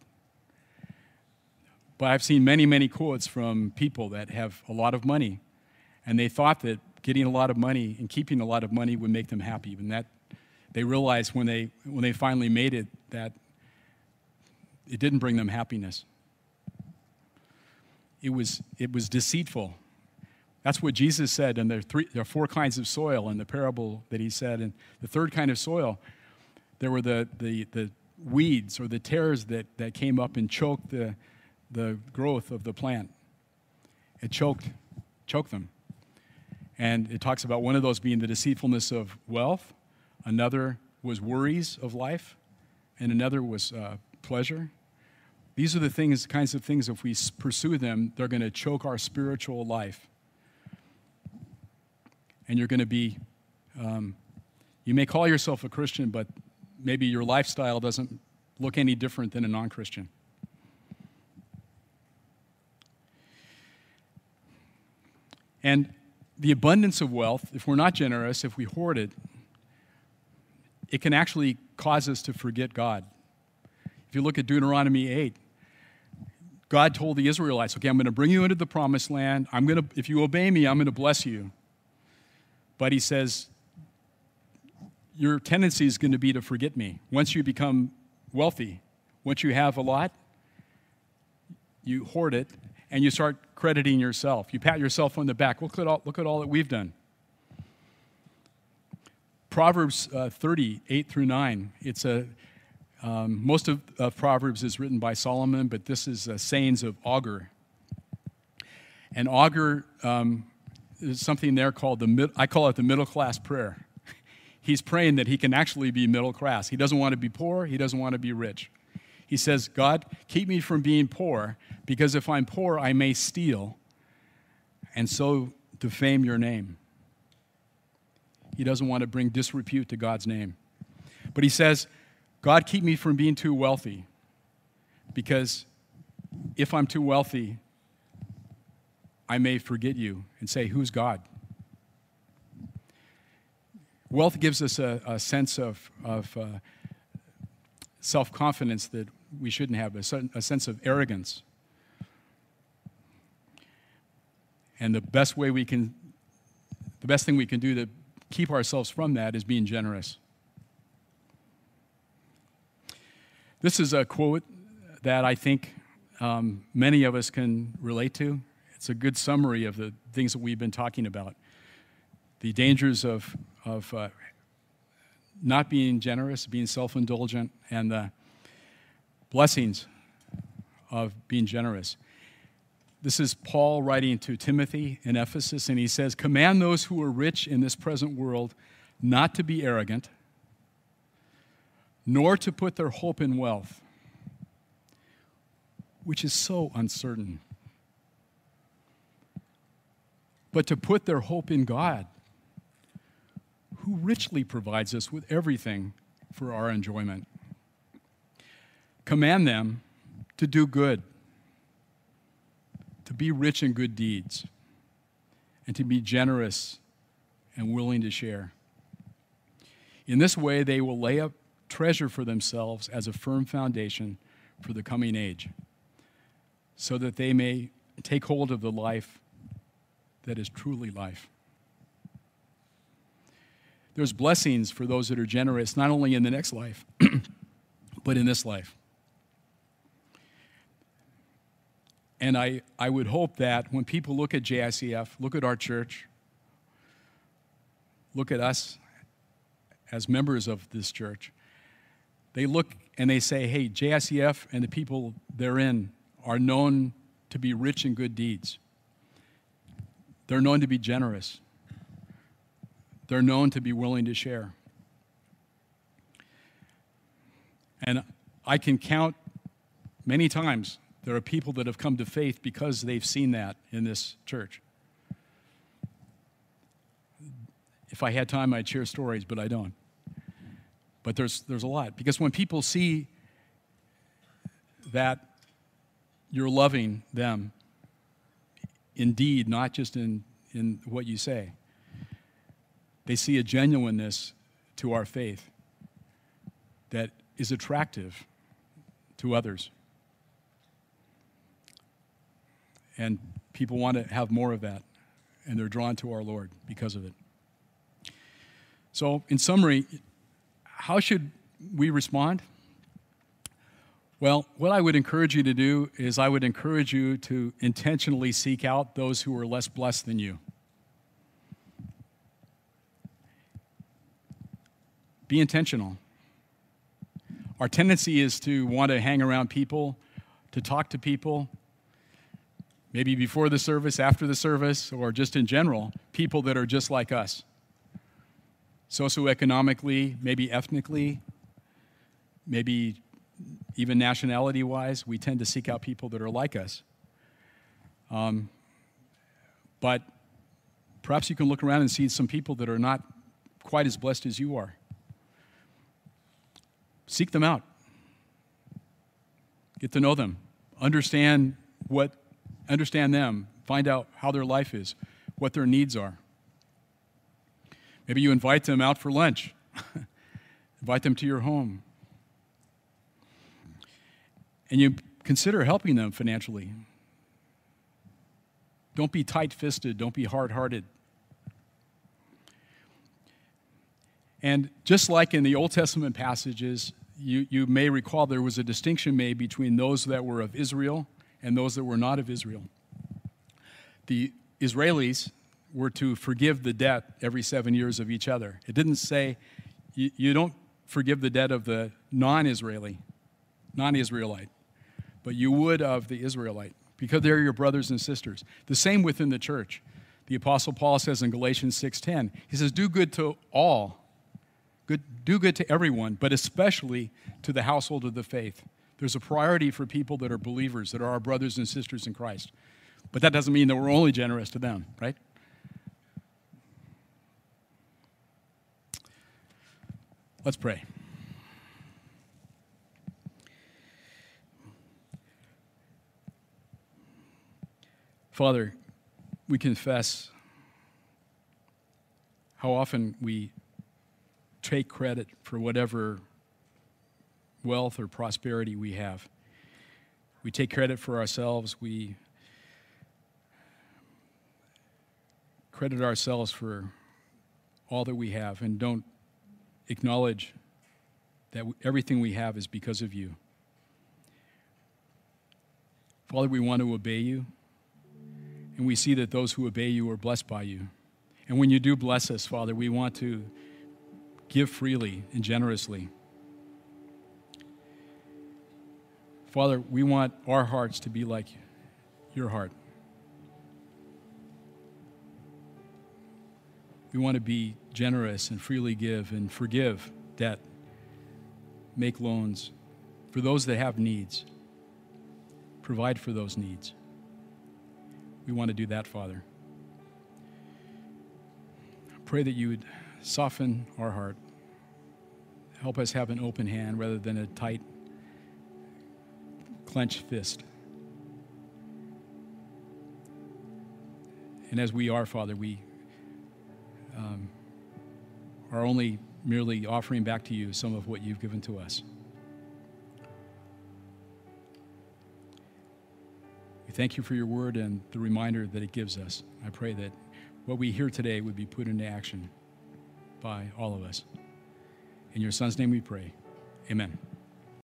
But I've seen many, many quotes from people that have a lot of money, and they thought that getting a lot of money and keeping a lot of money would make them happy. And that they realized when they, when they finally made it that it didn't bring them happiness. It was, it was deceitful. That's what Jesus said, and there are, three, there are four kinds of soil in the parable that he said. And the third kind of soil, there were the, the, the weeds or the tares that, that came up and choked the, the growth of the plant. It choked, choked them. And it talks about one of those being the deceitfulness of wealth, another was worries of life, and another was uh, pleasure. These are the things, kinds of things, if we pursue them, they're going to choke our spiritual life. And you're going to be, um, you may call yourself a Christian, but maybe your lifestyle doesn't look any different than a non Christian. And the abundance of wealth, if we're not generous, if we hoard it, it can actually cause us to forget God. If you look at Deuteronomy 8, God told the Israelites, okay, I'm going to bring you into the promised land. I'm going to, if you obey me, I'm going to bless you. But he says, your tendency is going to be to forget me. Once you become wealthy, once you have a lot, you hoard it and you start crediting yourself. You pat yourself on the back. Look at all, look at all that we've done. Proverbs uh, 30, 8 through 9. It's a, um, most of, of, Proverbs is written by Solomon, but this is uh, sayings of Agur. And Agur um, is something there called the, mid, I call it the middle class prayer. He's praying that he can actually be middle class. He doesn't want to be poor, he doesn't want to be rich. He says, God, keep me from being poor, because if I'm poor, I may steal and so defame your name. He doesn't want to bring disrepute to God's name. But he says, God, keep me from being too wealthy, because if I'm too wealthy, I may forget you and say, Who's God? Wealth gives us a, a sense of, of uh, self confidence that we shouldn't have, a, a sense of arrogance. And the best way we can, the best thing we can do to keep ourselves from that is being generous. This is a quote that I think um, many of us can relate to. It's a good summary of the things that we've been talking about the dangers of, of uh, not being generous, being self indulgent, and the blessings of being generous. This is Paul writing to Timothy in Ephesus, and he says, Command those who are rich in this present world not to be arrogant nor to put their hope in wealth, which is so uncertain, but to put their hope in God, who richly provides us with everything for our enjoyment. Command them to do good, to be rich in good deeds, and to be generous and willing to share. In this way, they will lay up treasure for themselves as a firm foundation for the coming age, so that they may take hold of the life that is truly life. There's blessings for those that are generous, not only in the next life, but in this life. And I, I would hope that when people look at JICF, look at our church, look at us as members of this church, they look and they say, hey, JICF and the people therein are known to be rich in good deeds. They're known to be generous. They're known to be willing to share. And I can count many times there are people that have come to faith because they've seen that in this church. If I had time, I'd share stories, but I don't. But there's, there's a lot. Because when people see that you're loving them indeed, not just in, in what you say, they see a genuineness to our faith that is attractive to others. And people want to have more of that, and they're drawn to our Lord because of it. So, in summary, how should we respond? Well, what I would encourage you to do is I would encourage you to intentionally seek out those who are less blessed than you. Be intentional. Our tendency is to want to hang around people, to talk to people, maybe before the service, after the service, or just in general, people that are just like us socioeconomically, maybe ethnically, maybe even nationality wise, we tend to seek out people that are like us. Um, but perhaps you can look around and see some people that are not quite as blessed as you are. Seek them out. Get to know them. Understand what understand them. Find out how their life is, what their needs are. Maybe you invite them out for lunch, invite them to your home. And you consider helping them financially. Don't be tight fisted, don't be hard hearted. And just like in the Old Testament passages, you, you may recall there was a distinction made between those that were of Israel and those that were not of Israel. The Israelis were to forgive the debt every seven years of each other. It didn't say you, you don't forgive the debt of the non Israeli, non Israelite, but you would of the Israelite because they're your brothers and sisters. The same within the church. The apostle Paul says in Galatians 6:10, he says do good to all. Good, do good to everyone, but especially to the household of the faith. There's a priority for people that are believers, that are our brothers and sisters in Christ. But that doesn't mean that we're only generous to them, right? Let's pray. Father, we confess how often we take credit for whatever wealth or prosperity we have. We take credit for ourselves. We credit ourselves for all that we have and don't acknowledge that everything we have is because of you. Father, we want to obey you, and we see that those who obey you are blessed by you. And when you do bless us, Father, we want to give freely and generously. Father, we want our hearts to be like your heart. We want to be generous and freely give and forgive debt, make loans for those that have needs, provide for those needs. We want to do that, Father. I pray that you would soften our heart, help us have an open hand rather than a tight, clenched fist. And as we are, Father, we um, are only merely offering back to you some of what you've given to us. We thank you for your word and the reminder that it gives us. I pray that what we hear today would be put into action by all of us. In your son's name we pray. Amen.